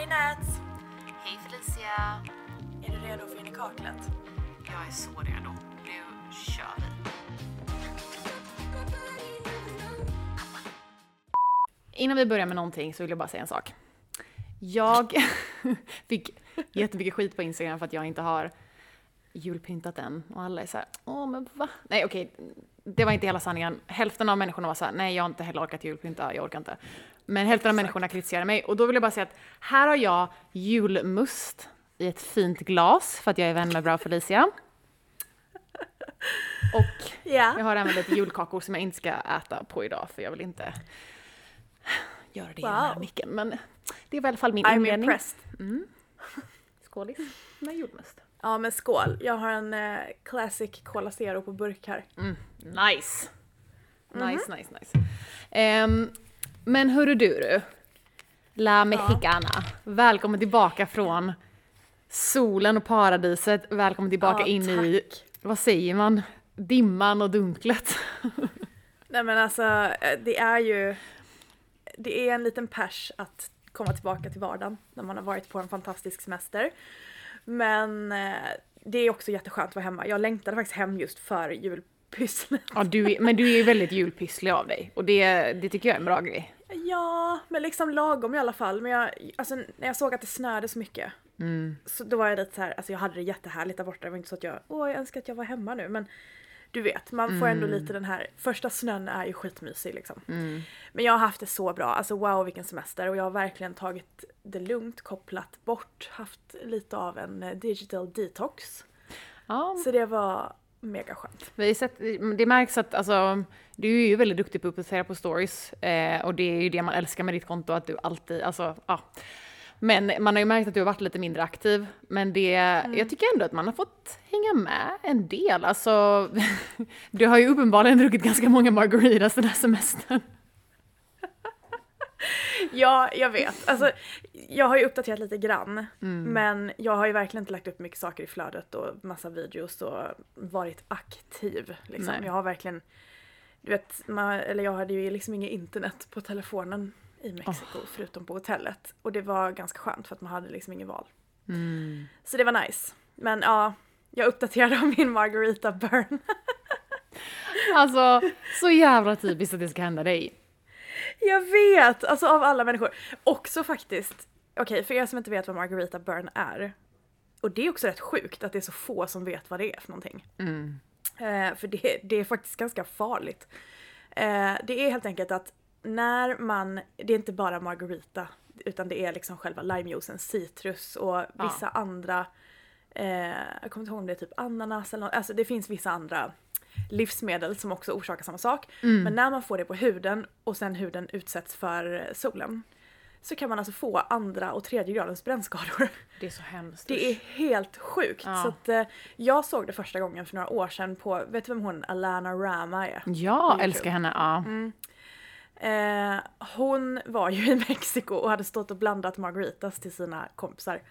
Hej Nats! Hej Felicia! Är du redo för in i kaklet? Jag är så redo. Nu kör vi. Innan vi börjar med någonting så vill jag bara säga en sak. Jag fick jättemycket skit på Instagram för att jag inte har julpyntat än. Och alla är så här, åh men va? Nej okej, det var inte hela sanningen. Hälften av människorna var så här, nej jag har inte heller orkat julpynta, jag orkar inte. Men hälften av människorna kritiserade mig och då vill jag bara säga att här har jag julmust i ett fint glas för att jag är vän med Bra Felicia. Och Ja. jag har även lite julkakor som jag inte ska äta på idag för jag vill inte göra det i den här Wow. micken. Men det var i alla fall min I'm inledning. impressed. Skålis med julmust. Ja men skål. Jag har en eh, Classic Cola Zero på burk här. Nice! Mhm. Nice, nice, nice. Ehm, men hörru du, du. La Mexicana. Välkommen tillbaka från solen och paradiset. Välkommen tillbaka Ja, in i, tack. vad säger man, dimman och dunklet. Nej men alltså eh, det är ju Det är en liten pers att komma tillbaka till vardagen när man har varit på en fantastisk semester. Men eh, det är också jätteskönt att vara hemma. Jag längtade faktiskt hem just för julpysslet. Ja, du är, men du är ju väldigt julpysslig av dig och det, det tycker jag är en bra grej. Ja, men liksom lagom i alla fall. Men jag, alltså, när jag såg att det snöade så mycket så då var jag lite så här, alltså jag hade det jättehärligt där borta. Det var inte så att jag, åh jag önskar att jag var hemma nu. Men du vet, man får ändå lite den här, första snön är ju skitmysig liksom. Men jag har haft det så bra, alltså wow vilken semester och jag har verkligen tagit det lugnt, kopplat bort, haft lite av en eh, digital detox. Ja, Så det var mega skönt. Vi sett, det märks att alltså, du är ju väldigt duktig på att uppdatera på stories eh, och det är ju det man älskar med ditt konto, att du alltid, alltså ja. Men man har ju märkt att du har varit lite mindre aktiv, men det, jag tycker ändå att man har fått hänga med en del. Alltså, du har ju uppenbarligen druckit ganska många margaritas den här semestern. Ja, jag vet. Alltså, jag har ju uppdaterat lite grann. Men jag har ju verkligen inte lagt upp mycket saker i flödet och massa videos och varit aktiv. Liksom. Nej. Jag har verkligen, du vet, man, eller jag hade ju liksom inget internet på telefonen i Mexiko förutom på hotellet. Och det var ganska skönt för att man hade liksom ingen val. Så det var nice. Men ja, jag uppdaterade om min margarita burn. Alltså, så jävla typiskt att det ska hända dig. Jag vet! Alltså av alla människor. Också faktiskt, okej för er som inte vet vad Margarita Burn är. Och det är också rätt sjukt att det är så få som vet vad det är för någonting. Eh, för det, det är faktiskt ganska farligt. Eh, det är helt enkelt att när man, det är inte bara Margarita utan det är liksom själva limejuicen, citrus och vissa andra, eh, jag kommer inte ihåg om det är typ ananas eller något, alltså det finns vissa andra livsmedel som också orsakar samma sak. Men när man får det på huden och sen huden utsätts för solen så kan man alltså få andra och tredje gradens brännskador. Det är så hemskt. Det är helt sjukt. Ja. Så att, eh, jag såg det första gången för några år sedan på, vet du vem hon Alana Rama är? Ja, älskar henne. Ja. Eh, hon var ju i Mexiko och hade stått och blandat margaritas till sina kompisar.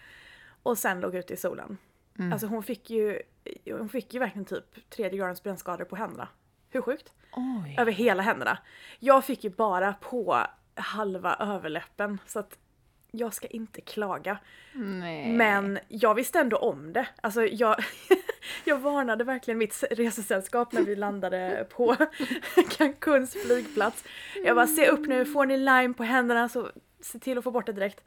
Och sen låg ute i solen. Mm. Alltså hon fick ju, hon fick ju verkligen typ tredje gradens brännskador på händerna. Hur sjukt? Oj. Över hela händerna. Jag fick ju bara på halva överläppen så att jag ska inte klaga. Nej. Men jag visste ändå om det. Alltså jag, jag varnade verkligen mitt resesällskap när vi landade på Cancuns flygplats. Jag bara, se upp nu, får ni lime på händerna så se till att få bort det direkt.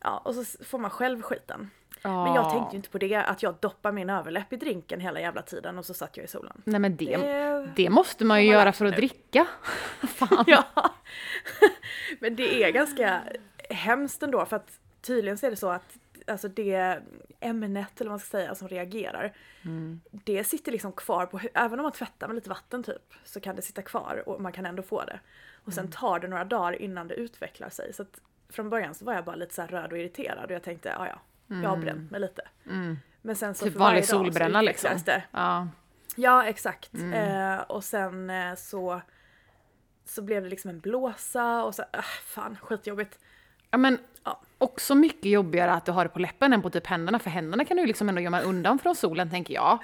Ja, och så får man själv skiten. Men jag tänkte ju inte på det, att jag doppar min överläpp i drinken hela jävla tiden och så satt jag i solen. Nej men det, Det- det måste man ju göra för att nu. dricka. Fan. Ja. Men det är ganska hemskt ändå för att tydligen så är det så att alltså det ämnet eller vad man ska säga som reagerar. Det sitter liksom kvar på även om man tvättar med lite vatten typ så kan det sitta kvar och man kan ändå få det. Och sen tar det några dagar innan det utvecklar sig. Så att från början så var jag bara lite så röd och irriterad och jag tänkte ja ja, jag har bränt mig lite. Men sen så Typ för vanlig solbränna liksom. Det. Ja. Ja, exakt. Eh, och sen eh, så, så blev det liksom en blåsa och så, äh, fan skitjobbigt. ja men Ja. också mycket jobbigare att du har det på läppen än på typ händerna. För händerna kan du ju liksom ändå gömma undan från solen tänker jag.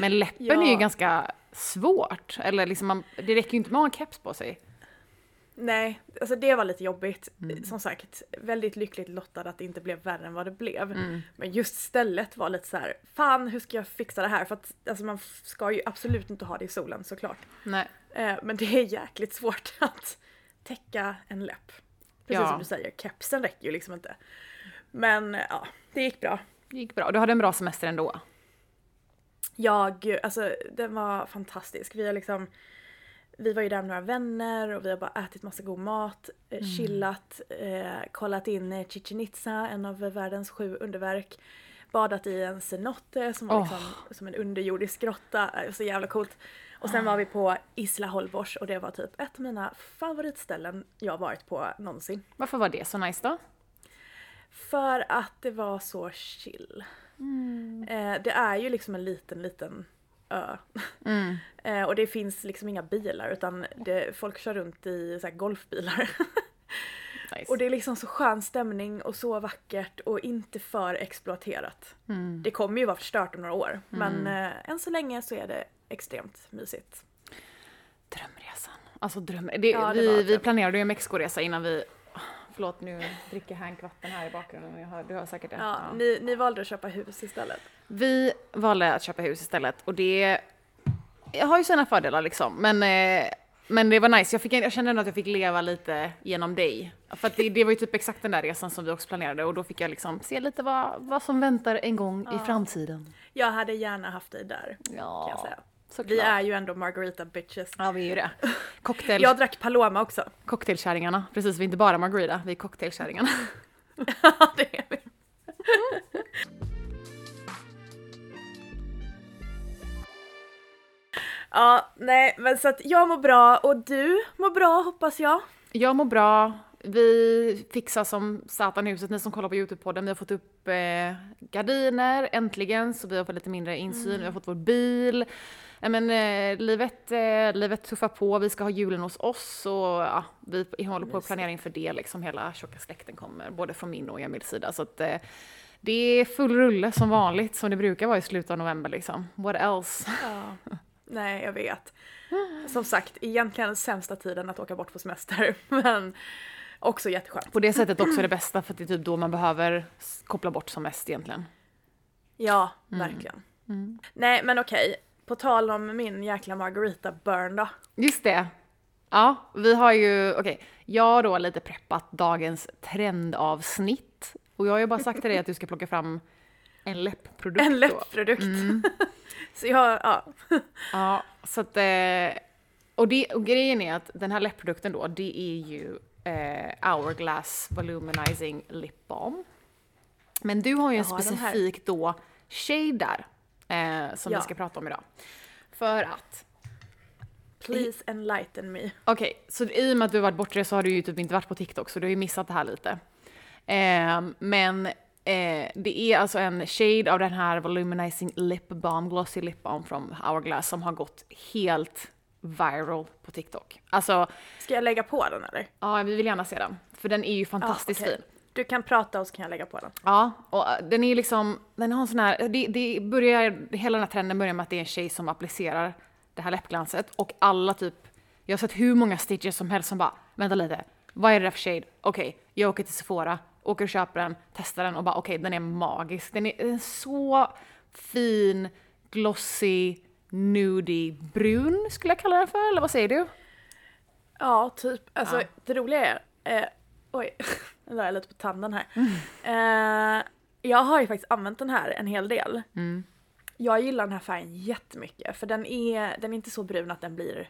Men läppen Ja. är ju ganska svårt. Eller liksom man, det räcker ju inte med att ha en keps på sig. Nej, alltså det var lite jobbigt. Som sagt, väldigt lyckligt lottad att det inte blev värre än vad det blev. Men just stället var lite så här, fan hur ska jag fixa det här? För att alltså, man ska ju absolut inte ha det i solen såklart. Nej. Eh, men det är jäkligt svårt att täcka en läpp. Precis Ja. som du säger, kepsen räcker ju liksom inte. Men ja, det gick bra. Det gick bra. Du hade en bra semester ändå. Jag, alltså den var fantastisk. Vi har liksom vi var ju där med några vänner och vi har bara ätit massa god mat, eh, chillat, eh, kollat in eh, Chichen Itza, en av världens sju underverk. Badat i en cenote som var Åh. liksom som en underjordisk grotta, eh, så jävla coolt. Och sen var vi på Isla Holbox och det var typ ett av mina favoritställen jag varit på någonsin. Varför var det så nice då? För att det var så chill. Eh, det är ju liksom en liten, liten ö. eh, och det finns liksom inga bilar utan det, folk kör runt i så golfbilar. Nice. och det är liksom så skön stämning och så vackert och inte för exploaterat. Det kommer ju vara förstört om några år men eh, än så länge så är det extremt mysigt. Drömresan. Alltså dröm... Det, Ja, det vi, vi planerade ju en Mexiko-resa innan vi... Förlåt, nu dricker Hank vatten här i bakgrunden. Jag hör, du hör säkert det. Ja, Ja. Ni, ni valde att köpa hus istället. Vi valde att köpa hus istället och det jag har ju sina fördelar liksom. Men, eh, men det var nice. Jag, fick, jag kände ändå att jag fick leva lite genom dig. För det, det var ju typ exakt den där resan som vi också planerade och då fick jag liksom se lite vad, vad som väntar en gång i framtiden. Jag hade gärna haft dig där kan jag Ja, säga. Såklart. Vi är ju ändå margarita bitches. Ja, vi är ju det. Cocktail, Jag drack Paloma också. Cocktailkärringarna. Precis, vi är inte bara Margarita, vi är cocktailkärringarna. Ja, det är vi. ja, nej, men så att jag mår bra och du mår bra hoppas jag. Jag mår bra. Vi fixar som satan i huset, ni som kollar på Youtube-podden. Vi har fått upp eh, gardiner äntligen så vi har fått lite mindre insyn. Vi har fått vår bil. Ja, men, eh, livet, eh, livet tuffar på, vi ska ha julen hos oss och ja, vi håller på att planera inför det. Liksom, hela tjocka släkten kommer, både från min och Emils sida. Så att, eh, det är full rulle som vanligt, som det brukar vara i slutet av november. Liksom. What else? Ja. Nej, jag vet. Som sagt, egentligen sämsta tiden att åka bort på semester, men också jätteskönt. På det sättet också det bästa, för att det är typ då man behöver koppla bort som mest egentligen. Ja, verkligen. Nej, men okej. På tal om min jäkla margarita burn då. Just det. Ja, vi har ju, okej, jag har då lite preppat dagens trendavsnitt. Och jag har ju bara sagt till dig att du ska plocka fram en läppprodukt En läppprodukt. så jag, ja. Ja, så att, eh, och, det, och grejen är att den här läppprodukten då, det är ju eh, Hourglass Voluminizing Lip Balm. Men du har ju en Jag här. specifik då shade där, eh, som Ja. vi ska prata om idag. För att Please enlighten me. Okej, så i och med att du har varit bortrest så har du ju typ inte varit på TikTok så du har ju missat det här lite. Ehm, men eh, det är alltså en shade av den här Voluminizing Lip Balm, Glossy Lip Balm från Hourglass som har gått helt viral på TikTok. Alltså, Ska jag lägga på den eller? ja vi vill gärna se den. För den är ju fantastiskt okej. fin. Du kan prata och så kan jag lägga på den. Ja, och äh, den är liksom, den har en sån här, det, det börjar, hela den här trenden börjar med att det är en tjej som applicerar det här läppglanset och alla typ, jag har sett hur många stitches som helst som bara, vänta lite, vad är det där för shade? Okej, jag åker till Sephora, åker och köper den, testar den och bara okej, den är magisk. Den är, den är så fin, glossy, nudie, brun skulle jag kalla den för, eller vad säger du? Ja, typ. Alltså Ja. det roliga är, eh, oj, nu la jag lite på tanden här. Eh, jag har ju faktiskt använt den här en hel del. Jag gillar den här färgen jättemycket för den är, den är inte så brun att den blir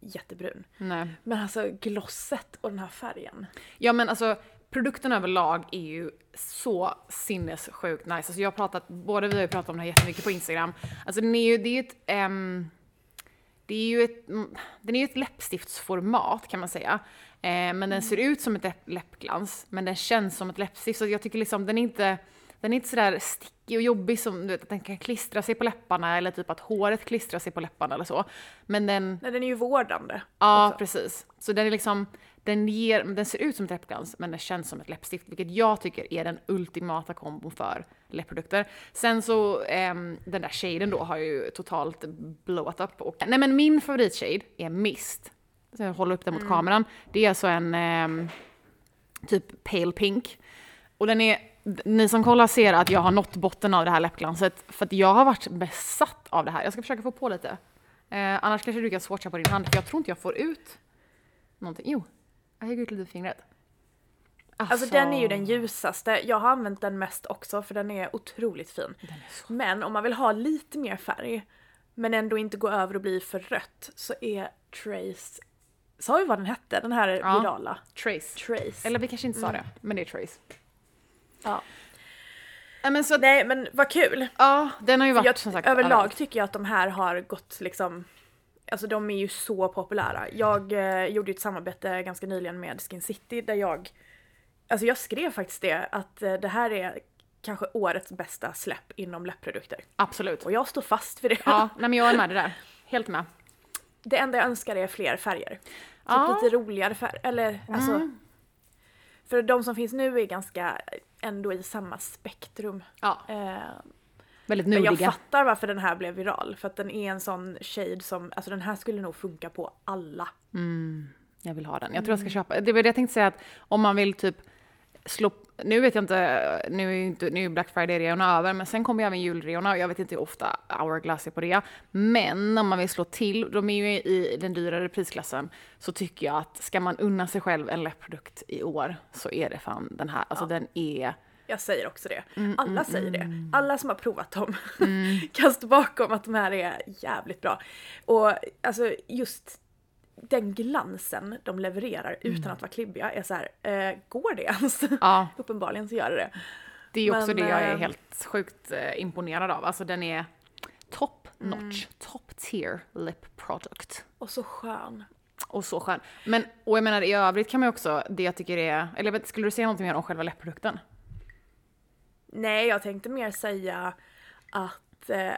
jättebrun. Nej. Men alltså glosset och den här färgen. Ja men alltså produkten överlag är ju så sinnessjukt nice. Alltså jag har pratat, båda vi har ju pratat om det här jättemycket på Instagram. Alltså den är ju, det är ju ett, ehm, det är ju ett, mm, den är ju ett läppstiftsformat kan man säga. Eh, men den ser ut som ett läpp, läppglans, men den känns som ett läppstift. Så jag tycker liksom den är inte, den är inte sådär stickig och jobbig som du vet, att den kan klistra sig på läpparna eller typ att håret klistrar sig på läpparna eller så. Men den, Nej, den är ju vårdande. Ja, också. precis. Så den är liksom, den, ger, den ser ut som ett läppglans men den känns som ett läppstift, vilket jag tycker är den ultimata kombon för läppprodukter. Sen så, ehm, den där shaden då har ju totalt blowat upp. Och, nej men min favoritshade är Mist. Så jag håller upp den mot kameran. Det är alltså en ehm, typ pale pink. Och den är, ni som kollar ser att jag har nått botten av det här läppglanset för att jag har varit besatt av det här. Jag ska försöka få på lite. Eh, annars kanske du kan swatcha på din hand för jag tror inte jag får ut någonting. Jo, jag hänger ut lite fingret. Alltså den är ju den ljusaste. Jag har använt den mest också för den är otroligt fin. Är så... Men om man vill ha lite mer färg men ändå inte gå över och bli för rött så är Trace, sa vi vad den hette? Den här Ja. virala? Trace. Trace. Eller vi kanske inte sa det, men det är Trace. Ja. Men så Nej men vad kul! ja, den har ju varit Jag, som sagt överlag överallt. tycker jag att de här har gått liksom Alltså de är ju så populära. Jag eh, gjorde ett samarbete ganska nyligen med Skin City där jag Alltså jag skrev faktiskt det att eh, det här är kanske årets bästa släpp inom läppprodukter. Absolut. Och jag står fast vid det. Ja, nej men jag är med det där. Helt med. Det enda jag önskar är fler färger. Typ Ja. Mm. lite roligare färger. Eller alltså. För de som finns nu är ganska ändå i samma spektrum. Ja, Eh, väldigt men jag fattar varför den här blev viral. För att den är en sån shade som, alltså den här skulle nog funka på alla. Jag vill ha den. Jag tror jag Mm. ska köpa. Det var det jag tänkte säga att om man vill typ slå... Nu vet jag inte, nu är ju inte, nu är Black Friday-reorna över, men sen kommer ju även julreorna och jag vet inte hur ofta Hourglass är på det. Men om man vill slå till, de är ju i den dyrare prisklassen, så tycker jag att ska man unna sig själv en läppprodukt i år så är det fan den här. Alltså den är... Jag säger också det. Mm, Alla säger det. Alla som har provat dem kan stå bakom att de här är jävligt bra. Och alltså just den glansen de levererar Mm. utan att vara klibbiga är så här, eh, går det ens? Ja, Uppenbarligen så gör det det. det är ju också Men, det jag är eh, helt sjukt eh, imponerad av. Alltså den är top Mm. notch, top tier lip product. Och så skön. Och så skön. Men, och jag menar i övrigt kan man ju också, det jag tycker är, eller skulle du säga någonting mer om själva läppprodukten? Nej, jag tänkte mer säga att eh,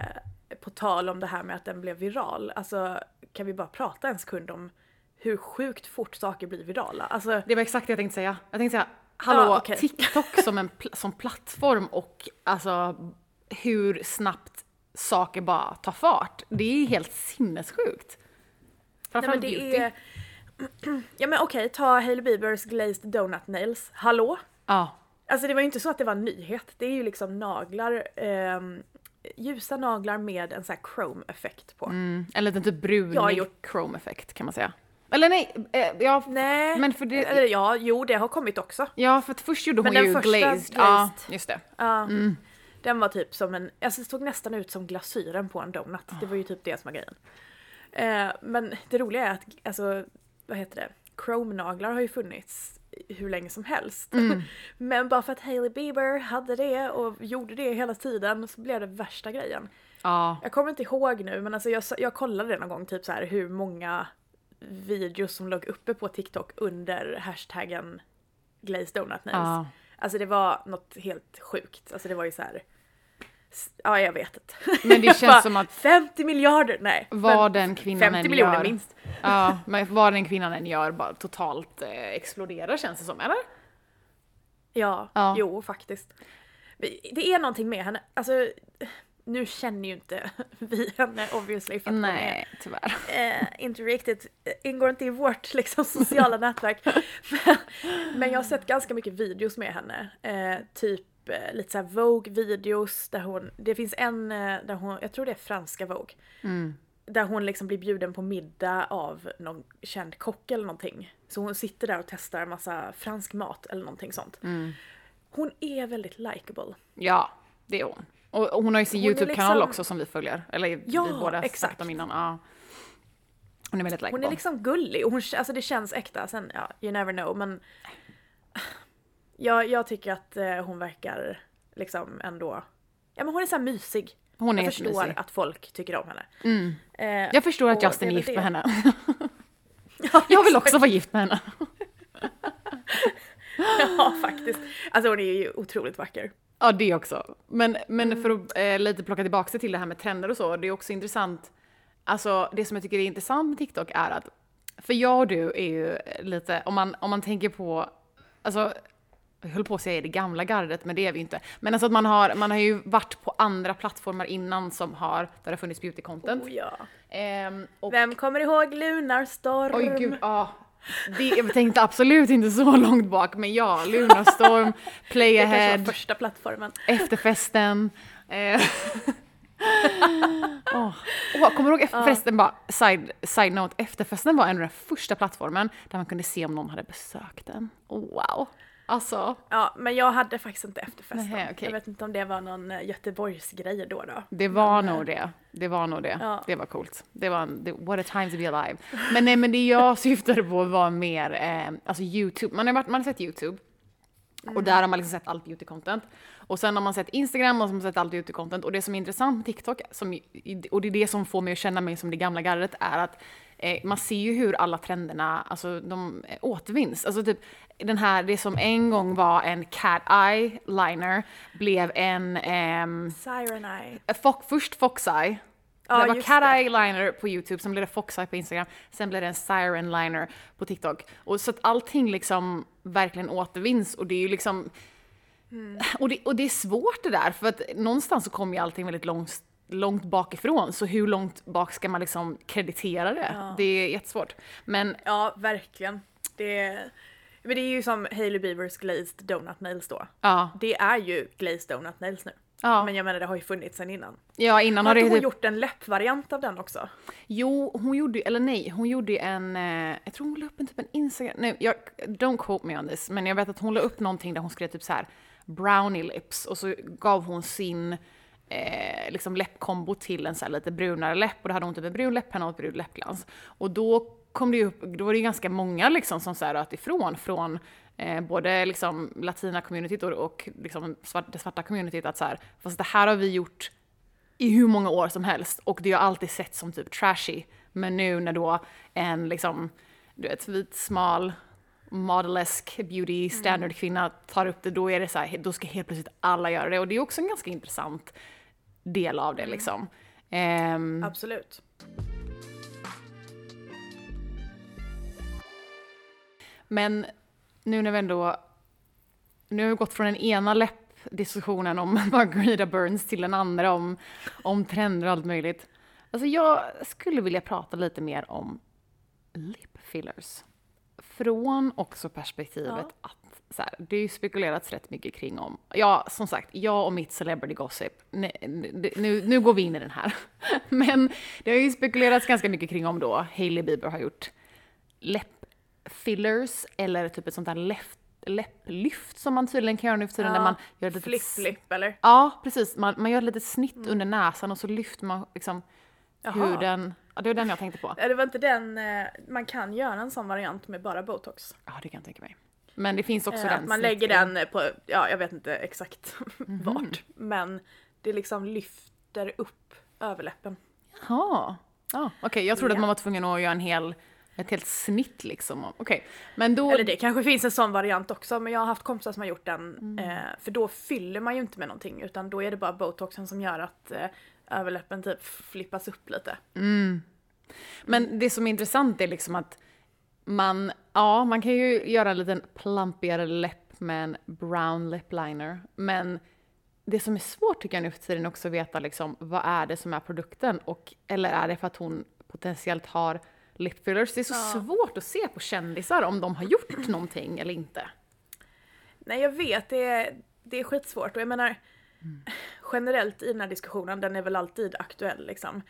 på tal om det här med att den blev viral, alltså kan vi bara prata en sekund om hur sjukt fort saker blir virala? Alltså, Det var exakt det jag tänkte säga. Jag tänkte säga, hallå, Ja, okej. TikTok som en pl- som plattform och alltså hur snabbt saker bara tar fart. Det är helt sinnessjukt. nej, Framförallt men beauty. det är... ja men okej, ta Hailey Biebers Glazed Donut Nails. Hallå? Ja, Alltså det var ju inte så att det var en nyhet. Det är ju liksom naglar, ehm, ljusa naglar med en sån här chrome-effekt på. mm, en liten typ brunig Jag har gjort- chrome-effekt kan man säga. Eller nej, eh, ja, Nej, men för det, eller ja, jo det har kommit också. ja för att först gjorde hon Men den ju första glazed. Ja, glazed- just det. Ja. Den var typ som en, alltså det såg nästan ut som glasyren på en donut. Det var ju typ det som var grejen. Eh, men det roliga är att, alltså, vad heter det? Chrome-naglar har ju funnits hur länge som helst. men bara för att Hailey Bieber hade det och gjorde det hela tiden så blev det värsta grejen. Ja, Jag kommer inte ihåg nu men alltså jag, jag kollade det någon gång typ så här hur många videos som låg uppe på TikTok under hashtaggen Glazed Donut Nails. ja. Alltså det var något helt sjukt. Alltså det var ju så här. Ja jag vet inte. Men det känns som att 50 miljarder! Nej. Vad den kvinnan 50 än miljoner gör. minst. Ja, men vad den kvinnan än gör bara totalt eh, exploderar känns det som, eller? Ja, Ja. jo faktiskt. Det är någonting med henne. Alltså nu känner ju inte vi henne obviously för att hon är Nej, tyvärr. eh, inte riktigt, eh, ingår inte i vårt liksom, sociala nätverk. Men, men jag har sett ganska mycket videos med henne. Eh, typ lite såhär Vogue-videos där hon, det finns en eh, där hon, jag tror det är franska Vogue. Mm. Där hon liksom blir bjuden på middag av någon känd kock eller någonting. Så hon sitter där och testar en massa fransk mat eller någonting sånt. Mm. Hon är väldigt likable. Ja, det är hon. Och och hon har ju sin Hon YouTube-kanal liksom- också som vi följer. Eller Ja, vi båda exakt. om innan. Ja. Hon är väldigt Hon likeable. är liksom gullig och hon, alltså det känns äkta. Sen, ja, you never know men... Jag, jag tycker att eh, hon verkar liksom ändå... Ja men hon är så här mysig. hon är jag förstår jättemysig. att folk tycker om henne. Mm. Eh, Jag förstår att Justin det är gift väl med det. henne. ja, Jag vill också vara gift med henne. Ja faktiskt. Alltså hon är ju otroligt vacker. Ja, det också. Men, men Mm. för att eh, lite plocka tillbaka sig till det här med trender och så, det är också intressant. Alltså det som jag tycker är intressant med TikTok är att, för jag och du är ju lite, om man, om man tänker på, alltså jag höll på att säga det gamla gardet, men det är vi inte. Men alltså att man har, man har ju varit på andra plattformar innan som har, där det har funnits beauty content. Oh, ja. Ehm, och, Vem kommer ihåg Lunarstorm? oj gud, ja. Det, jag tänkte absolut inte så långt bak, men ja, Lunarstorm, Play det kanske var första plattformen. Efterfesten. Eh. Åh, Åh, kommer du ihåg efterfesten? Bara, side, side note, efterfesten var en av den första plattformen där man kunde se om någon hade besökt den. Oh, wow. Alltså, Ja, men jag hade faktiskt inte efterfesten. Nähä, okej. Jag vet inte om det var någon eh, Göteborgsgrej då då. det var nog det. Det var nog det. Ja. Det var coolt. Det var en, det, what a time to be alive. Men nej, men det jag syftade på var mer, eh, alltså YouTube. Man har, varit, man har sett YouTube. Och där har man liksom sett allt beauty-content. Och sen har man sett Instagram och så har man sett allt beauty-content. Och det som är intressant med TikTok, som, och det är det som får mig att känna mig som det gamla gardet, är att eh, man ser ju hur alla trenderna, alltså de eh, återvinns. Alltså typ den här, det som en gång var en cat eye liner blev en, ehm, Siren Eye. Fox, först Fox eye, Ja, det var cat det. eye liner på YouTube, sen blev det fox eye på Instagram, sen blev det en siren liner på TikTok. Och så att allting liksom verkligen återvinns och det är ju liksom... Mm. Och, det, och det är svårt det där, för att någonstans så kommer ju allting väldigt långt, långt bakifrån, så hur långt bak ska man liksom kreditera det? Det är jättesvårt. Men Ja, verkligen. Det, men det är ju som Hailey Beavers Glazed Donut Nails då. ja, Det är ju Glazed Donut Nails nu. ja, Men jag menar det har ju funnits sen innan. ja innan Har det hon typ, gjort en läppvariant av den också? Jo, hon gjorde, eller nej, hon gjorde en, eh, jag tror hon la upp en typ en Instagram, nej, jag, don't quote me on this, men jag vet att hon la upp någonting där hon skrev typ så här brownie lips och så gav hon sin eh, liksom läppkombo till en så lite brunare läpp och då hade hon typ en brun läpppenna och ett brunt läppglans. Och då kom det ju upp, då var det ju ganska många liksom som så här röt ifrån från eh, både liksom latina-communityt och, och liksom svart, det svarta communityt att så här, fast det här har vi gjort i hur många år som helst och det har alltid sett som typ trashy. Men nu när då en liksom, du vet, vit, smal, modelesk beauty standard kvinna tar upp det, då är det så här, då ska helt plötsligt alla göra det. Och det är också en ganska intressant del av det liksom. Ehm, Absolut. Men nu när vi ändå... Nu har vi gått från den ena läppdiskussionen om Margarita Burns till den andra om, om trender och allt möjligt. Alltså jag skulle vilja prata lite mer om lip fillers. Från också perspektivet att så här, det har ju spekulerats rätt mycket kring om, ja som sagt, jag och mitt celebrity gossip, nu, nu, nu går vi in i den här. Men det har ju spekulerats ganska mycket kring om då Hailey Bieber har gjort läppfillers eller typ ett sånt där läpp, läpplyft som man tydligen kan göra nu för tiden Ja, man gör ett Flip-flip eller? Ja, precis. Man, man gör ett litet snitt under näsan och så lyfter man liksom Jaha. huden. Ja, det var den jag tänkte på. Ja, Det var inte den, eh, man kan göra en sån variant med bara botox. Ja, det kan jag tänka mig. Men det finns också Eh, att man lägger den på, ja jag vet inte exakt Mhm. vart, men det liksom lyfter upp överläppen. Jaha. Ja, okej. Jag trodde Ja. att man var tvungen att göra en hel, ett helt snitt liksom. Okej. Men då... Eller det kanske finns en sån variant också, men jag har haft kompisar som har gjort den. Mm. Eh, för då fyller man ju inte med någonting, utan då är det bara botoxen som gör att eh, överläppen typ flippas upp lite. Men det som är intressant är liksom att man, ja, man kan ju göra en liten plumpigare läpp med en brown lip liner. Men det som är svårt tycker jag nu för tiden också att veta liksom, vad är det som är produkten? Och, eller är det för att hon potentiellt har lip fillers? Det är så Ja. svårt att se på kändisar om de har gjort någonting eller inte. Nej jag vet, det är, det är skitsvårt och jag menar generellt i den här diskussionen, den är väl alltid aktuell liksom.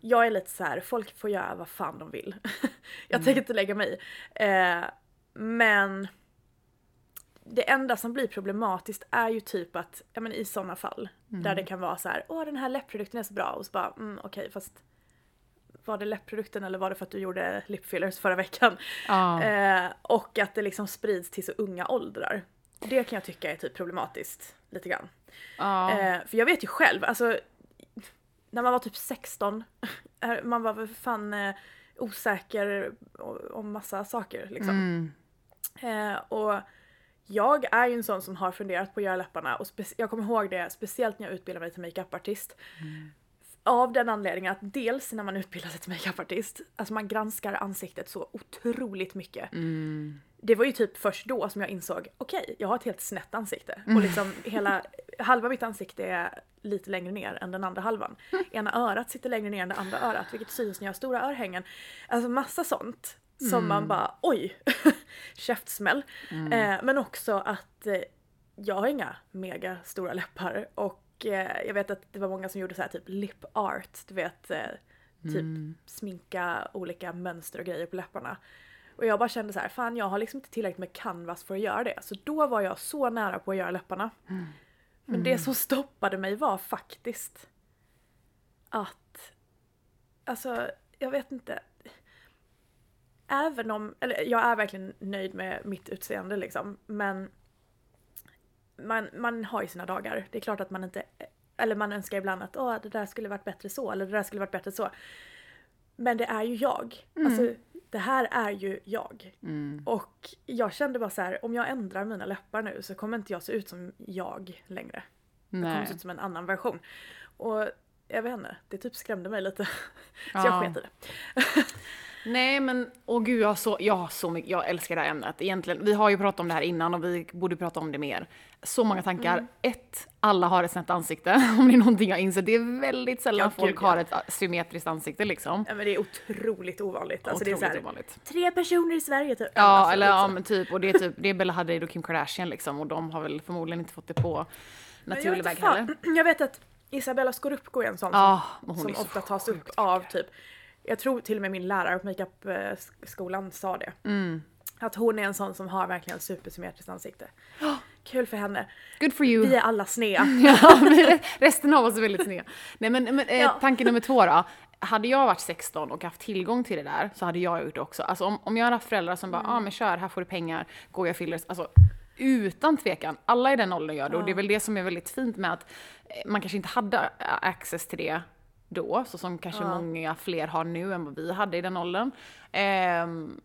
Jag är lite så här, folk får göra vad fan de vill. jag tänker inte lägga mig i. Eh, men det enda som blir problematiskt är ju typ att, ja men i sådana fall, där det kan vara så här, åh den här läppprodukten är så bra och så bara, mm, okej fast var det läppprodukten eller var det för att du gjorde lipfillers förra veckan? Ja. Eh, och att det liksom sprids till så unga åldrar. Det kan jag tycka är typ problematiskt lite grann. Ja. Eh, för jag vet ju själv, alltså när man var typ 16, eh, man var väl fan eh, osäker om massa saker liksom. Mm. Eh, och jag är ju en sån som har funderat på att göra läpparna och jag kommer ihåg det speciellt när jag utbildade mig till makeupartist. Av den anledningen att dels när man utbildar sig till makeupartist, alltså man granskar ansiktet så otroligt mycket. Det var ju typ först då som jag insåg, okej, jag har ett helt snett ansikte. Mm. Och liksom hela, halva mitt ansikte är lite längre ner än den andra halvan. Ena örat sitter längre ner än det andra örat, vilket syns när jag har stora örhängen. Alltså massa sånt. Som Mm. man bara, oj! Käftsmäll. Eh, men också att eh, jag har inga mega stora läppar. Och eh, jag vet att det var många som gjorde så här typ lip art, du vet. Eh, typ Mm. sminka olika mönster och grejer på läpparna. Och jag bara kände så här, fan jag har liksom inte tillräckligt med canvas för att göra det. Så då var jag så nära på att göra läpparna. Men det som stoppade mig var faktiskt att, alltså jag vet inte. Även om, eller jag är verkligen nöjd med mitt utseende liksom, men man, man har ju sina dagar. Det är klart att man inte, eller man önskar ibland att åh det där skulle varit bättre så, eller det där skulle varit bättre så. Men det är ju jag. Alltså det här är ju jag. Mm. Och jag kände bara så här, om jag ändrar mina läppar nu så kommer inte jag se ut som jag längre. Jag kommer Nej. se ut som en annan version. Och jag vet inte, det typ skrämde mig lite. Så Ja. jag sket i det. Nej men, åh gud jag har så, jag har så mycket, jag älskar det här ämnet. Egentligen, vi har ju pratat om det här innan och vi borde prata om det mer. Så många tankar. Mm. Ett, alla har ett snett ansikte. Om det är någonting jag inser. Det är väldigt sällan Ja, folk gud, ja. har ett symmetriskt ansikte liksom. Ja, men det är otroligt ovanligt. Alltså det är Otroligt så här, ovanligt. tre personer i Sverige typ. Ja, Alltså, eller lite ja men typ, och det är typ, det är Bella Hadid och Kim Kardashian liksom och de har väl förmodligen inte fått det på naturlig väg heller. Jag vet att Isabella Scorupco är en sån Ja, som, som ofta tas upp av typ, jag tror till och med min lärare på makeupskolan sa det. Mm. Att hon är en sån som har verkligen supersymmetriskt ansikte. Kul för henne. Good for you. Vi är alla snea. Ja, resten av oss är väldigt sneda. Nej men, men eh, Ja. tanke nummer två då. Hade jag varit 16 och haft tillgång till det där så hade jag gjort det också. Alltså om, om jag hade haft föräldrar som bara, ja ah, men kör, här får du pengar, gå och gör fillers. Alltså utan tvekan, alla i den åldern gör det och det är väl det som är väldigt fint med att eh, man kanske inte hade eh, access till det då, så som kanske många fler har nu än vad vi hade i den åldern. Ehm,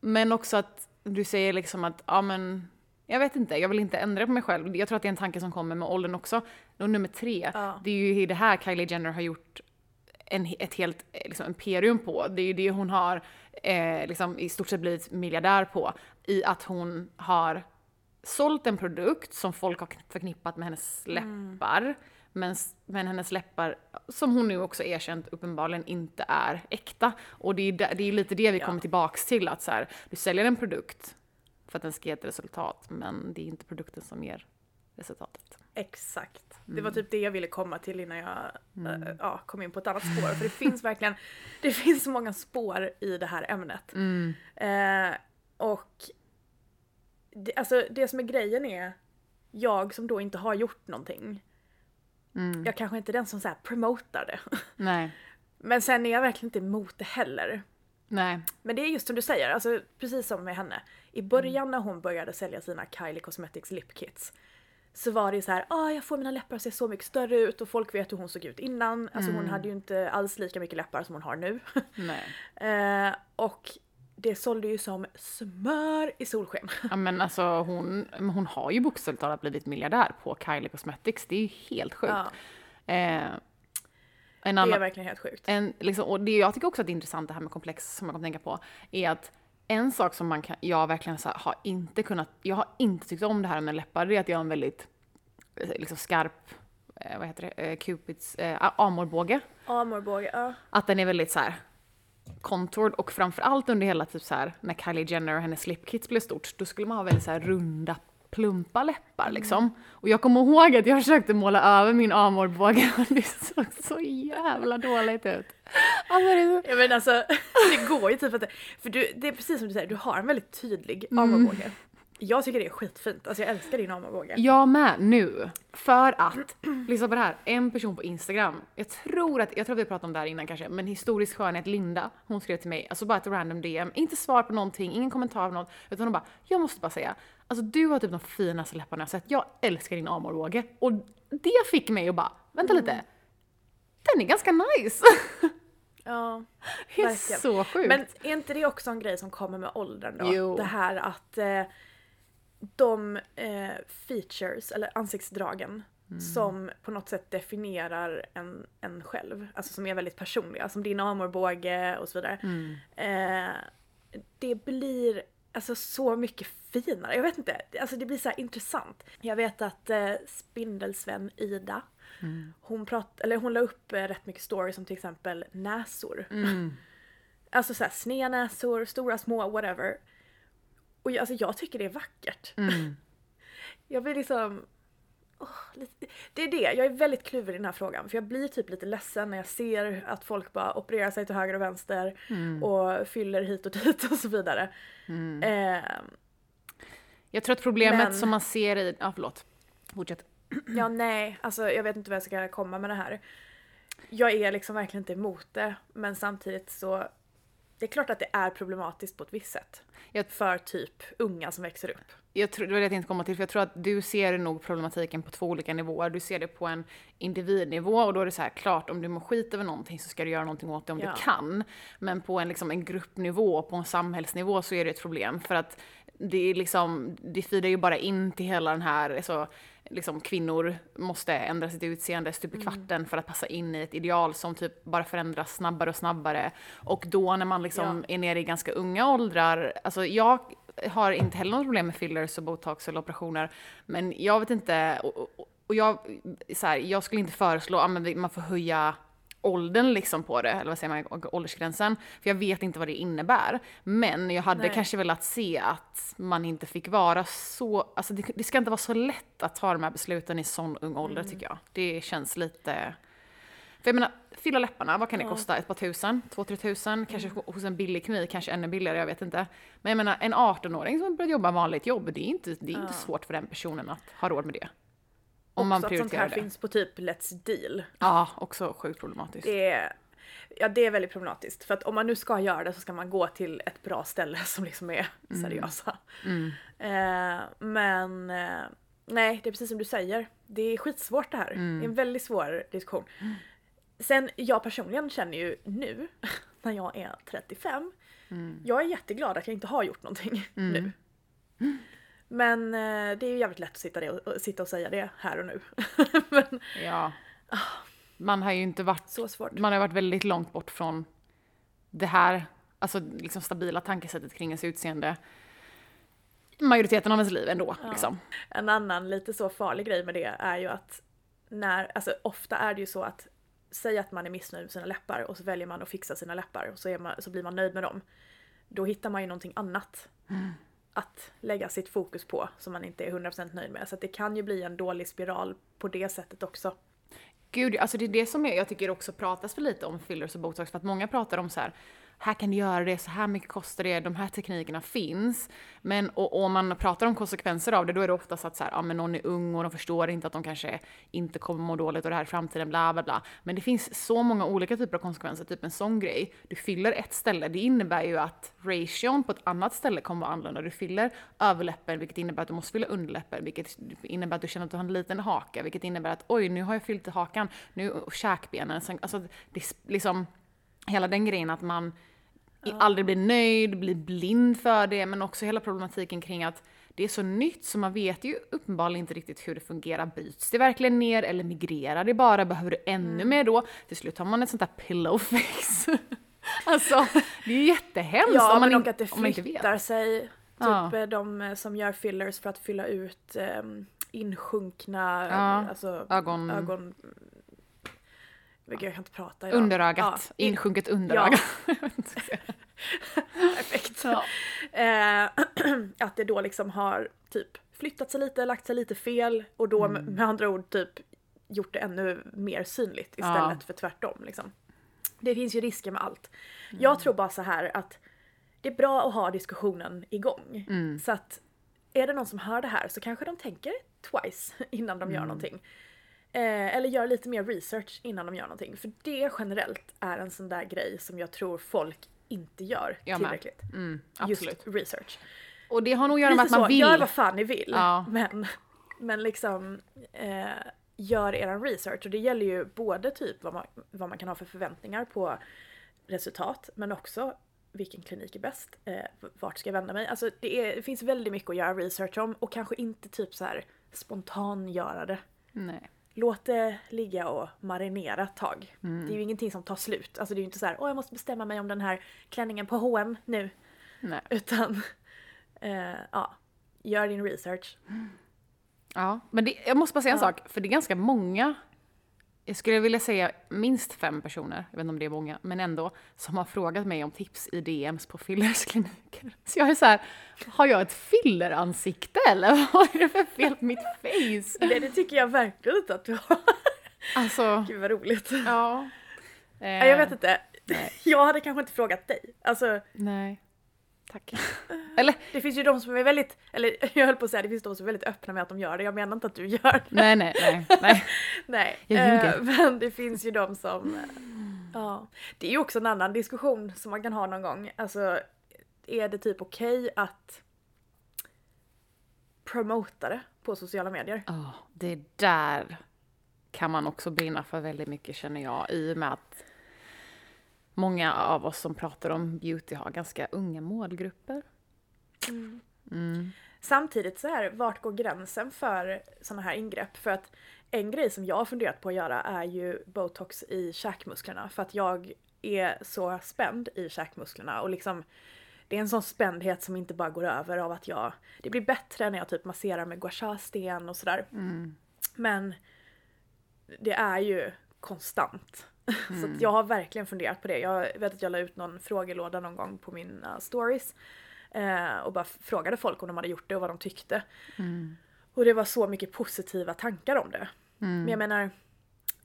men också att du säger liksom att, ja men, jag vet inte, jag vill inte ändra på mig själv. Jag tror att det är en tanke som kommer med åldern också. Och nummer tre, Ja. det är ju det här Kylie Jenner har gjort en, ett helt eh, liksom, imperium på. Det är ju det hon har eh, liksom, i stort sett blivit miljardär på. I att hon har sålt en produkt som folk har förknippat med hennes läppar. Men, men hennes läppar, som hon nu också erkänt uppenbarligen inte är äkta. Och det är det är lite det vi Ja. kommer tillbaks till. Att så här, du säljer en produkt för att den ska ge ett resultat, men det är inte produkten som ger resultatet. Exakt. Det Mm. var typ det jag ville komma till innan jag eh, ja, kom in på ett annat spår. För det finns verkligen, det finns så många spår i det här ämnet. Mm. Eh, och det, alltså det som är grejen är, jag som då inte har gjort någonting, Mm. jag kanske inte är den som så här promotar det. Nej, Men sen är jag verkligen inte emot det heller. Nej. Men det är just som du säger, alltså precis som med henne. I början när hon började sälja sina Kylie Cosmetics lip kits så var det så här, ah, jag får mina läppar att se så mycket större ut och folk vet hur hon såg ut innan. Alltså hon hade ju inte alls lika mycket läppar som hon har nu. nej. eh, och det sålde ju som smör i solsken. Ja men alltså hon, hon har ju bokstavligt talat blivit miljardär på Kylie Cosmetics. Det är ju helt sjukt. Ja, Eh, en det är annan, verkligen helt sjukt. en, liksom, och det jag tycker också att det är intressant det här med komplex som man kan tänka på är att en sak som man kan, jag verkligen så här, har inte kunnat, jag har inte tyckt om det här med läppar, det är att jag har en väldigt eh, liksom skarp, eh, vad heter det, eh, Cupids eh, amorbåge. Amorbåge, ja. Att den är väldigt så här contoured och framförallt under hela typ så här när Kylie Jenner och hennes slipkits blev stort, då skulle man ha väldigt så här runda plumpa läppar liksom. Och jag kommer ihåg att jag försökte måla över min amorbåge och det såg så jävla dåligt ut. Alltså, det är så... Ja men alltså, det går ju typ att det, för du, det är precis som du säger, du har en väldigt tydlig Mm. Jag tycker det är skitfint, alltså jag älskar din amorbåge. Jag med nu. För att, lyssna på det här, en person på Instagram, jag tror att, jag tror att vi pratade om det här innan kanske, men historisk skönhet Linda, hon skrev till mig, alltså bara ett random DM, inte svar på någonting, ingen kommentar på något, utan hon bara, jag måste bara säga, alltså du har typ de finaste läpparna jag sett, jag älskar din amorbåge. Och det fick mig att bara, vänta lite, den är ganska nice. Ja. Det är Verkligen. så sjukt. Men är inte det också en grej som kommer med åldern då? Jo. Det här att eh, de eh, features, eller ansiktsdragen, Mm. som på något sätt definierar en, en själv, alltså som är väldigt personliga, som din amorbåge och så vidare. Mm. Eh, det blir alltså så mycket finare. Jag vet inte, alltså det blir så intressant. Jag vet att eh, Spindelsvän Ida, hon, prat, eller hon la upp eh, rätt mycket stories om till exempel näsor. Alltså såhär snednäsor, stora, små, whatever. Och jag, alltså jag tycker det är vackert. Jag blir liksom... åh, lite, det är det, jag är väldigt kluven i den här frågan. För jag blir typ lite ledsen när jag ser att folk bara opererar sig till höger och vänster och fyller hit och dit och så vidare. Eh, Jag tror att problemet Men- som man ser i... Ja, förlåt. Fortsätt. ja nej, alltså jag vet inte vad jag ska komma med det här. Jag är liksom verkligen inte emot det, men samtidigt så... Det är klart att det är problematiskt på ett visst sätt. Jag- För typ unga som växer upp. Jag tror, det var det jag tänkte komma till, för jag tror att du ser nog problematiken på två olika nivåer. Du ser det på en individnivå och då är det så här, klart om du mår skit över någonting så ska du göra någonting åt det om Ja. du kan. Men på en, liksom, en gruppnivå, på en samhällsnivå så är det ett problem. För att det är liksom, det feedar ju bara in till hela den här, alltså, liksom kvinnor måste ändra sitt utseende stup Mm. i kvarten för att passa in i ett ideal som typ bara förändras snabbare och snabbare. Och då när man liksom är nere i ganska unga åldrar, alltså jag har inte heller något problem med fillers och botox eller operationer, men jag vet inte, och, och, och jag, så här, jag skulle inte föreslå att man får höja åldern liksom på det, eller vad säger man, åldersgränsen. För jag vet inte vad det innebär. Men jag hade Nej. kanske velat se att man inte fick vara så, alltså det, det ska inte vara så lätt att ta de här besluten i sån ung ålder tycker jag. Det känns lite... För jag menar, fylla läpparna, vad kan det kosta? Ett par tusen? Två, tre tusen? Kanske hos en billig klinik, kanske ännu billigare, jag vet inte. Men jag menar, en 18-åring som börjar jobba vanligt jobb, det är inte, det är inte svårt för den personen att ha råd med det. Om man Också att sånt prioriterar här det. finns på typ Let's Deal. Ja, också sjukt problematiskt. Det är, ja, det är väldigt problematiskt. För att om man nu ska göra det så ska man gå till ett bra ställe som liksom är seriösa. Eh, men eh, nej, det är precis som du säger. Det är skitsvårt det här. Det är en väldigt svår diskussion. Sen jag personligen känner ju nu, när jag är 35, jag är jätteglad att jag inte har gjort någonting nu. Men eh, det är ju jävligt lätt att sitta, det och, sitta och säga det här och nu. Men Ja. Man har ju inte varit, så svårt. man har varit väldigt långt bort från det här, alltså liksom stabila tankesättet kring ens utseende. Majoriteten av ens liv ändå, liksom. En annan lite så farlig grej med det är ju att när, alltså ofta är det ju så att säg att man är missnöjd med sina läppar och så väljer man att fixa sina läppar och så, man, så blir man nöjd med dem. Då hittar man ju någonting annat att lägga sitt fokus på som man inte är 100% nöjd med. Så att det kan ju bli en dålig spiral på det sättet också. Gud, alltså det är det som är, jag tycker också pratas för lite om fillers och botox, för att många pratar om så här, här kan du göra det, så här mycket kostar det, de här teknikerna finns. Men och, och om man pratar om konsekvenser av det, då är det oftast att så här, ja men någon är ung och de förstår inte att de kanske inte kommer må dåligt och det här i framtiden, bla bla bla. Men det finns så många olika typer av konsekvenser, typ en sån grej. Du fyller ett ställe, det innebär ju att ration på ett annat ställe kommer vara annorlunda. Du fyller överläppen, vilket innebär att du måste fylla underläppen, vilket innebär att du känner att du har en liten haka, vilket innebär att oj, nu har jag fyllt hakan, nu och käkbenen. Alltså, det liksom hela den grejen att man i- aldrig blir nöjd, blir blind för det, men också hela problematiken kring att det är så nytt så man vet ju uppenbarligen inte riktigt hur det fungerar. Byts det verkligen ner eller migrerar det bara? Behöver du ännu Mm. mer då? Till slut har man ett sånt där pillow face. alltså, det är ju jättehemskt Ja, om man, men och att det om man inte vet. sig. Typ Ja. eh, de eh, som gör fillers för att fylla ut um, insjunkna Ja, alltså, ögon- ögon... Jag kan inte prata idag. Underögat, Ja, in- insjunket underöga. Perfekt. Ja. Eh, att det då liksom har typ flyttat sig lite, lagt sig lite fel och då Mm. med andra ord typ gjort det ännu mer synligt istället Ja. för tvärtom. Liksom. Det finns ju risker med allt. Mm. Jag tror bara så här att det är bra att ha diskussionen igång. Mm. Så att är det någon som hör det här så kanske de tänker twice innan de gör Mm. någonting. Eh, eller gör lite mer research innan de gör någonting. För det generellt är en sån där grej som jag tror folk inte gör Jag tillräckligt. Mm, Just research. Och det har nog att göra med att man så, vill. gör vad fan ni vill. Ja. Men, men liksom eh, gör eran research. Och det gäller ju både typ vad man, vad man kan ha för förväntningar på resultat men också vilken klinik är bäst? Eh, vart ska jag vända mig? Alltså det, är, det finns väldigt mycket att göra research om och kanske inte typ så här spontan göra det. Nej. Låt det ligga och marinera ett tag. Mm. Det är ju ingenting som tar slut. Alltså det är ju inte så här, åh jag måste bestämma mig om den här klänningen på H&M nu. Nej. Utan Eh, ja, gör din research. Ja, men det, jag måste bara säga en Ja. sak, för det är ganska många, jag skulle vilja säga minst fem personer, jag vet inte om det är många, men ändå, som har frågat mig om tips i DMs på fillerskliniker. Så jag är så här, har jag ett filleransikte eller vad är det för fel på mitt face? Nej, det tycker jag verkligen inte att du har. Alltså, Gud vad roligt. ja. Ja, jag vet Eh, inte. nej. Jag hade kanske inte frågat dig. Alltså, Nej. Tack. Eller, det finns ju de som är väldigt, eller jag höll på att säga, det finns de som är väldigt öppna med att de gör det. Jag menar inte att du gör det. nej, nej, nej, nej. Nej. Jag ljuger. Eh, men det finns ju de som, eh, ja. Det är ju också en annan diskussion som man kan ha någon gång. Alltså, är det typ okej att promota det på sociala medier? Ja, det där kan man också brinna för väldigt mycket känner jag i och med att många av oss som pratar om beauty har ganska unga målgrupper. Mm. Samtidigt så här, vart går gränsen för sådana här ingrepp? För att en grej som jag har funderat på att göra är ju botox i käkmusklerna för att jag är så spänd i käkmusklerna och liksom det är en sån spändhet som inte bara går över av att jag, det blir bättre när jag typ masserar med gua sha-sten och sådär. Men det är ju konstant. Så att jag har verkligen funderat på det. Jag vet att jag la ut någon frågelåda någon gång på mina stories. Eh, och bara frågade folk om de hade gjort det och vad de tyckte. Och det var så mycket positiva tankar om det. Men jag menar,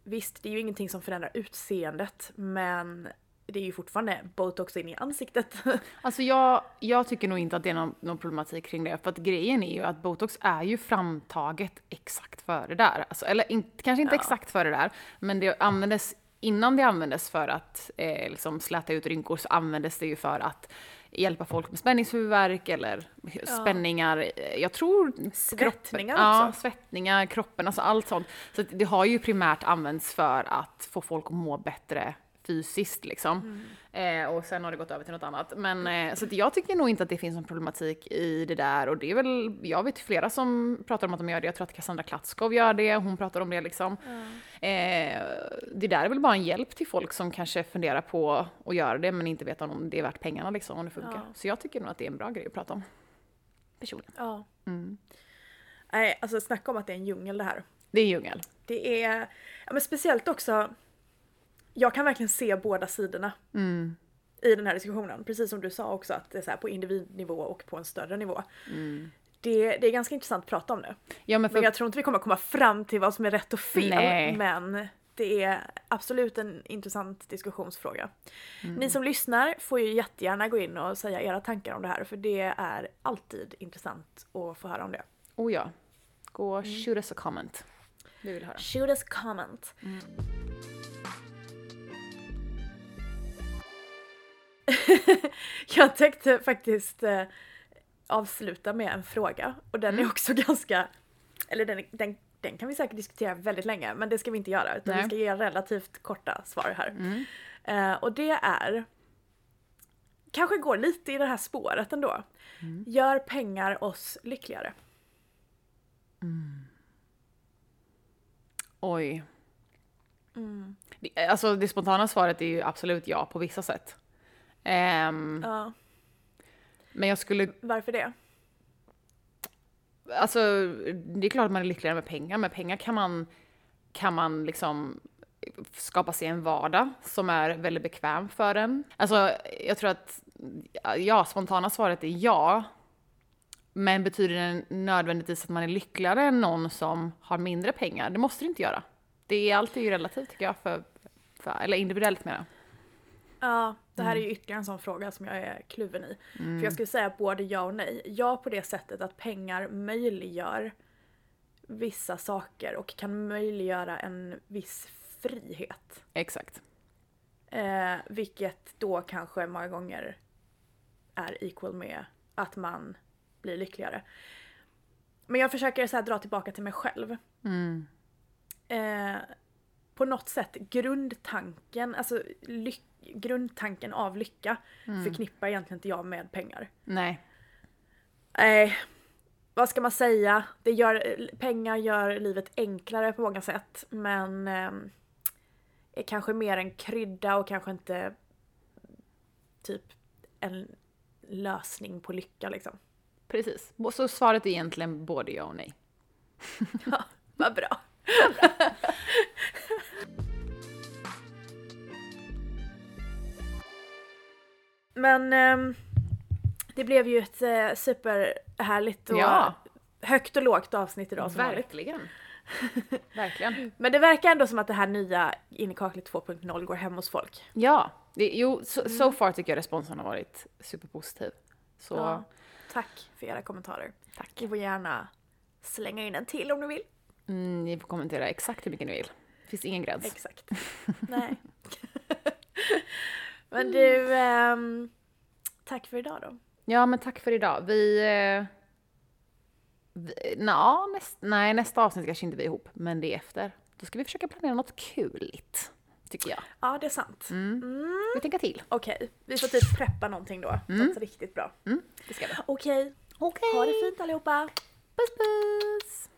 visst det är ju ingenting som förändrar utseendet men det är ju fortfarande botox in i ansiktet. Alltså jag, jag tycker nog inte att det är någon, någon problematik kring det, för att grejen är ju att botox är ju framtaget exakt före det där. Alltså, eller in, kanske inte Ja. exakt före det där, men det användes innan det användes för att eh, liksom släta ut rynkor så användes det ju för att hjälpa folk med spänningshuvudvärk eller spänningar. eh, Jag tror Svettningar Ja, också. svettningar, kroppen, alltså allt sånt. Så det har ju primärt använts för att få folk att må bättre fysiskt liksom. Eh, och sen har det gått över till något annat. Men eh, så jag tycker nog inte att det finns någon problematik i det där och det är väl, jag vet flera som pratar om att de gör det. Jag tror att Cassandra Klatskov gör det, hon pratar om det liksom. Eh, det där är väl bara en hjälp till folk som kanske funderar på att göra det men inte vet om det är värt pengarna liksom, om det funkar. Ja. Så jag tycker nog att det är en bra grej att prata om. Personligen. ja. Mm. Nej, alltså snacka om att det är en djungel det här. Det är djungel. Det är, ja men speciellt också, jag kan verkligen se båda sidorna Mm. i den här diskussionen. Precis som du sa också att det är så här på individnivå och på en större nivå. Det, det är ganska intressant att prata om det. Ja men för Men jag tror inte vi kommer komma fram till vad som är rätt och fel. Nej. Men det är absolut en intressant diskussionsfråga. Mm. Ni som lyssnar får ju jättegärna gå in och säga era tankar om det här för det är alltid intressant att få höra om det. Oh ja. Gå och shoot us a comment. Vi vill höra. Shoot us comment. jag tänkte faktiskt eh, avsluta med en fråga och den är också ganska, eller den, den, den kan vi säkert diskutera väldigt länge men det ska vi inte göra utan vi Nej. ska ge relativt korta svar här. Eh, och det är, kanske går lite i det här spåret ändå. Gör pengar oss lyckligare? Oj. Det, alltså det spontana svaret är ju absolut ja på vissa sätt. Ehm, Ja, Men jag skulle, varför det? alltså det är klart att man är lyckligare med pengar, men pengar kan man, kan man liksom skapa sig en vardag som är väldigt bekväm för en. Alltså jag tror att, ja, spontana svaret är ja. Men betyder det nödvändigtvis att man är lyckligare än någon som har mindre pengar? Det måste det inte göra. Det är alltid relativt tycker jag, för, för, eller individuellt menar jag. Ja, det här är ju ytterligare en sån fråga som jag är kluven i. För jag skulle säga både ja och nej. Ja på det sättet att pengar möjliggör vissa saker och kan möjliggöra en viss frihet. Exakt. Eh, vilket då kanske många gånger är equal med att man blir lyckligare. Men jag försöker så dra tillbaka till mig själv. Mm. Eh, på något sätt grundtanken, alltså ly- grundtanken av lycka förknippar egentligen inte jag med pengar. Nej. Nej, vad ska man säga? Det gör, pengar gör livet enklare på många sätt men ehm, är kanske mer en krydda och kanske inte typ en lösning på lycka liksom. Precis. Så svaret är egentligen både ja och nej. Ja, vad bra. Men ehm, det blev ju ett eh, superhärligt och Ja. högt och lågt avsnitt idag som. Verkligen. Verkligen. Men det verkar ändå som att det här nya In i kaklet 2.0 går hem hos folk. Ja, det, jo, so, so far tycker jag responsen har varit superpositiv. Så Ja. Tack för era kommentarer. Tack. Ni får gärna slänga in en till om ni vill. mm, ni får kommentera exakt hur mycket ni vill. Det finns ingen gräns. Exakt. Nej. Men du, ehm, tack för idag då. Ja, men tack för idag. Vi... Eh, vi na, näst, nej, nästa avsnitt kanske inte vi ihop, men det är efter. Då ska vi försöka planera något kuligt, tycker jag. Ja, det är sant. Vi tänker till. Okej, vi får typ preppa någonting då. Något riktigt bra. Det ska vi. Okej, Okej. ha det fint allihopa. Puss puss!